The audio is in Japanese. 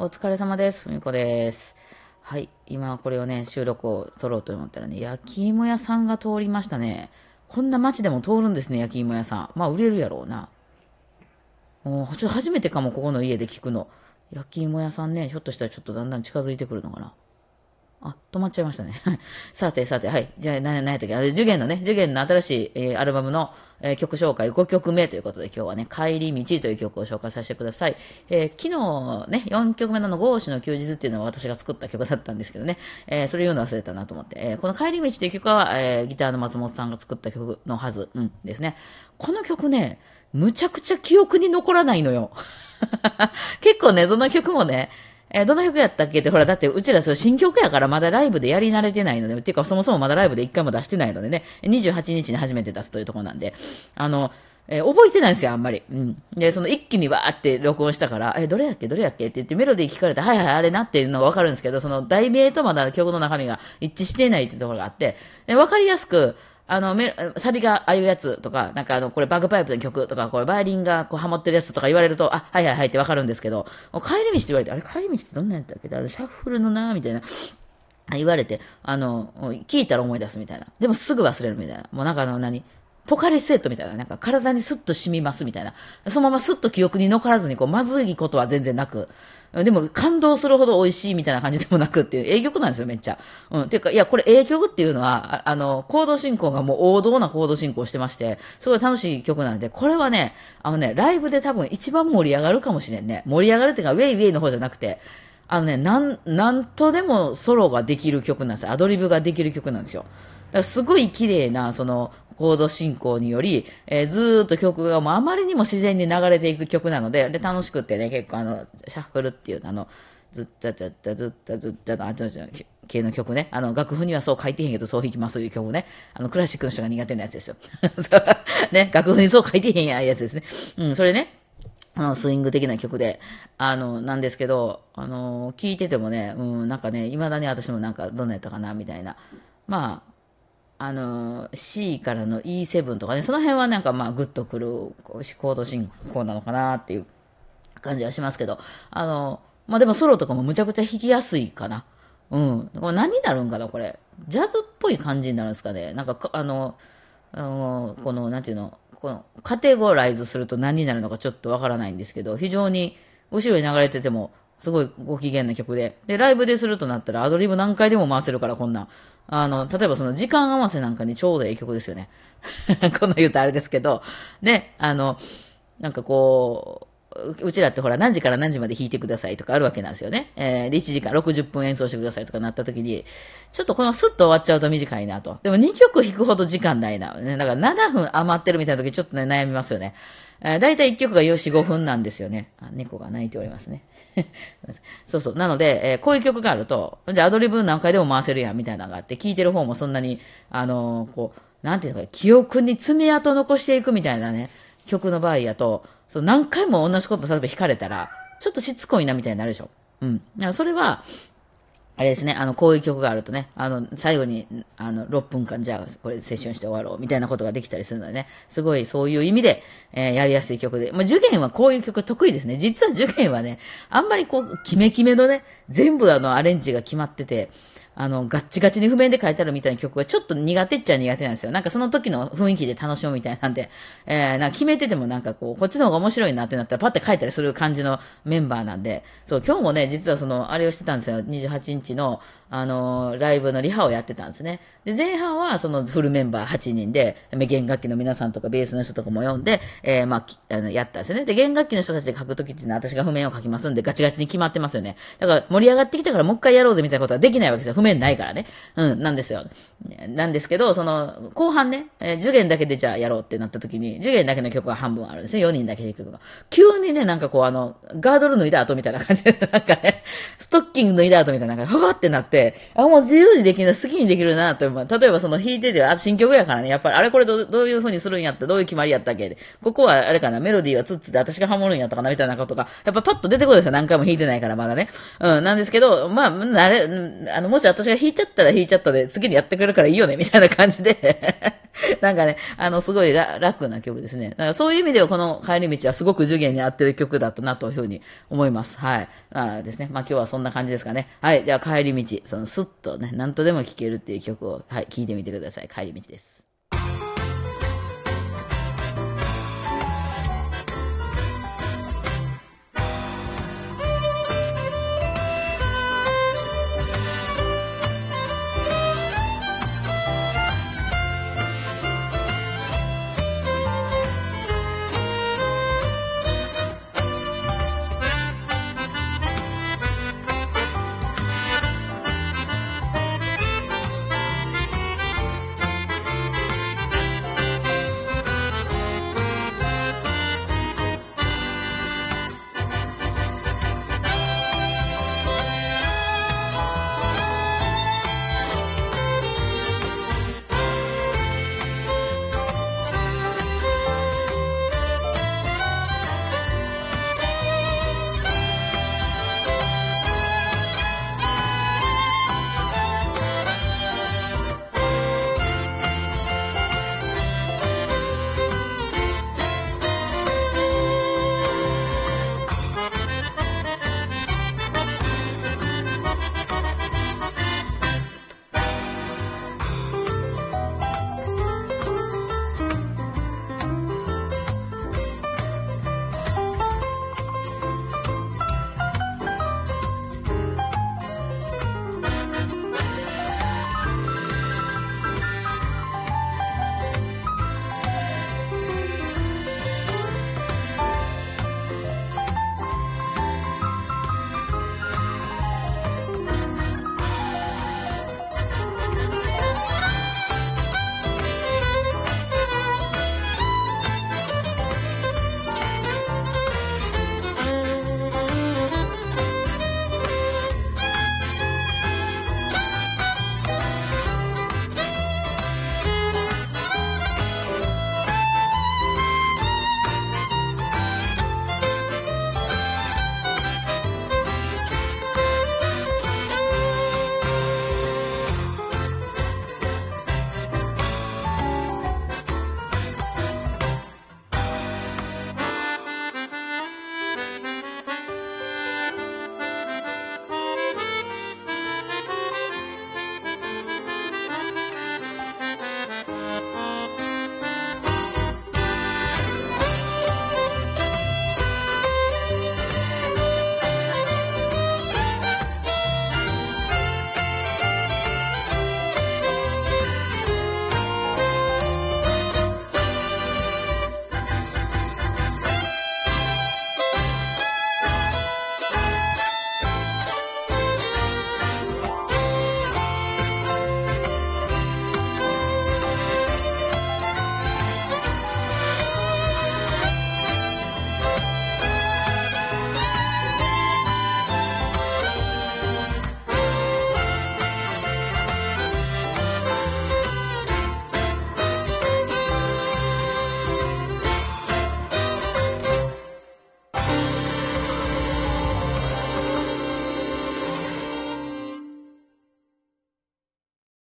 お疲れ様です。ふみこです。はい。今これをね、収録を撮ろうと思ったらね、焼き芋屋さんが通りましたね。こんな街でも通るんですね、焼き芋屋さん。まあ、売れるやろうな。もう、ちょっと初めてかも、ここの家で聞くの。焼き芋屋さんね、ひょっとしたらちょっとだんだん近づいてくるのかな。あ、止まっちゃいましたね。さてさて、はい。じゃあ、何やったっけ？あれ、ジュゲンのね、ジュゲンの新しい、えーアルバムの、えー曲紹介5曲目ということで、今日はね、帰り道という曲を紹介させてください。えー昨日ね、4曲目のの、ゴーシの休日っていうのは私が作った曲だったんですけどね、えそれ言うの忘れたなと思って、えこの帰り道という曲は、えギターの松本さんが作った曲のはず、うん、ですね。この曲ね、むちゃくちゃ記憶に残らないのよ。結構ね、どの曲もね、えーどの曲やったっけって、ほら、だってうちらそう新曲やからまだライブでやり慣れてないので、っていうかそもそもまだライブで一回も出してないのでね、28日に初めて出すというところなんで、あの、えー覚えてないんですよ、あんまり。うん。で、その一気にわーって録音したから、えどれやっけどれやっけって言ってメロディー聞かれて、はいはい、あれなっていうのがわかるんですけど、その題名とまだ曲の中身が一致していないっていうところがあって、わかりやすく、あの、メサビがああいうやつとか、なんかあの、これバグパイプの曲とか、これバイオリンがこうハモってるやつとか言われると、あ、はいはいはいってわかるんですけど、帰り道って言われて、あれ帰り道ってどんなんやったっけ？あれシャッフルのなみたいな。言われて、あの、聞いたら思い出すみたいな。でもすぐ忘れるみたいな。もうなんかあの何、ポカリスエットみたいな、なんか体にスッと染みますみたいな。そのままスッと記憶に残らずに、こう、まずいことは全然なく。でも感動するほど美味しいみたいな感じでもなくっていう、ええ曲なんですよ、めっちゃ。うん。ていうか、いや、これええ曲っていうのは、ああの、コード進行がもう王道なコード進行してまして、すごい楽しい曲なので、これはね、あのね、ライブで多分一番盛り上がるかもしれんね。盛り上がるっていうか、ウェイウェイの方じゃなくて、あのね、なん、なんとでもソロができる曲なんですよ。アドリブができる曲なんですよ。だからすごい綺麗な、その、コード進行により、えーずーっと曲がもうあまりにも自然に流れていく曲なので、で、楽しくってね、結構あの、シャッフルっていう、あの、ずったずったずったずったの、あ、ちょちょ、系の曲ね。あの、楽譜にはそう書いてへんけど、そう弾きますという曲ね。あの、クラシックの人が苦手なやつですよ。ね、楽譜にそう書いてへんややつですね。うん、それね。あの、スイング的な曲で、あの、なんですけど、あの、聞いててもね、うん、なんかね、未だに私もなんか、どんなやったかな、みたいな。まあ、あの、C からの E7 とかね、その辺はなんかまあ、グッとくる、こうコード進行なのかなっていう感じはしますけど、あの、まあでもソロとかもむちゃくちゃ弾きやすいかな。うん。これ何になるんかな、これ。ジャズっぽい感じになるんですかね。なんかか、あの、あのこの、なんていうの、この、カテゴライズすると何になるのかちょっとわからないんですけど、非常に後ろに流れてても、すごいご機嫌な曲で。で、ライブでするとなったらアドリブ何回でも回せるから、こんなん。あの、例えばその時間合わせなんかにちょうどいい曲ですよね。こんな言うとあれですけど、ね、あの、なんかこう、うちらってほら何時から何時まで弾いてくださいとかあるわけなんですよね。えー、で1時間60分演奏してくださいとかなった時に、ちょっとこのスッと終わっちゃうと短いなと。でも2曲弾くほど時間ないな。ね、だから7分余ってるみたいな時ちょっとね悩みますよね。だいたい1曲が4、5分なんですよね。あ猫が鳴いておりますね。そうそう。なので、えーこういう曲があると、じゃあアドリブ何回でも回せるやんみたいなのがあって、聴いてる方もそんなに、あのーこう、なんていうのか、記憶に爪痕残していくみたいなね、曲の場合やと、そう何回も同じこと例えば弾かれたら、ちょっとしつこいなみたいになるでしょ。うん。それは、あれですね、あの、こういう曲があるとね、あの、最後に、あの、6分間、じゃあ、これセッションして終わろう、みたいなことができたりするのでね、すごいそういう意味で、えーやりやすい曲で。まあ、受験はこういう曲得意ですね。実は受験はね、あんまりこう、キメキメのね、全部あの、アレンジが決まってて、あの、ガッチガチに譜面で書いてあるみたいな曲がちょっと苦手っちゃ苦手なんですよ。なんかその時の雰囲気で楽しむみたいなんで、えー、なんか決めててもなんかこう、こっちの方が面白いなってなったらパッて書いたりする感じのメンバーなんで、そう、今日もね、実はその、あれをしてたんですよ。28日の、あのーライブのリハをやってたんですね。で、前半はそのフルメンバー8人で、弦楽器の皆さんとかベースの人とかも呼んで、えー、まあ、あの、やったんですよね。で、弦楽器の人たちで書くときっていうのは私が譜面を書きますんで、ガチガチに決まってますよね。だから盛り上がってきたからもう一回やろうぜみたいなことはできないわけですよ。譜面ないからね。うん、なんですよ。なんですけど、その、後半ね、えー、受験だけでじゃあやろうってなったときに、受験だけの曲が半分あるんですね。4人だけで曲が。急にね、なんかこうあの、ガードル脱いだ後みたいな感じで、なんかね、ストッキング脱いだ後みたいな、なんか、ふわってなって、あ、もう自由にできるな、好きにできるな、と、まあ、例えばその弾いてて、あ、新曲やからね、やっぱり、あれこれどどういう風にするんやった、どういう決まりやったっけ？で、ここはあれかな、メロディーはツッツで私がハモるんやったかな、みたいなことが、やっぱパッと出てこないですよ、何回も弾いてないから、まだね。うん、なんですけど、まあ、あれ、あの、もし私が弾いちゃったら弾いちゃったで、次にやってくれるからいいよね、みたいな感じで なんかね、あの、すごい楽な曲ですね。だからそういう意味ではこの帰り道はすごく受験に合ってる曲だったなというふうに思います。はい。あですね。まあ今日はそんな感じですかね。はい。では帰り道、そのスッとね、何とでも聴けるっていう曲を、はい、聴いてみてください。帰り道です。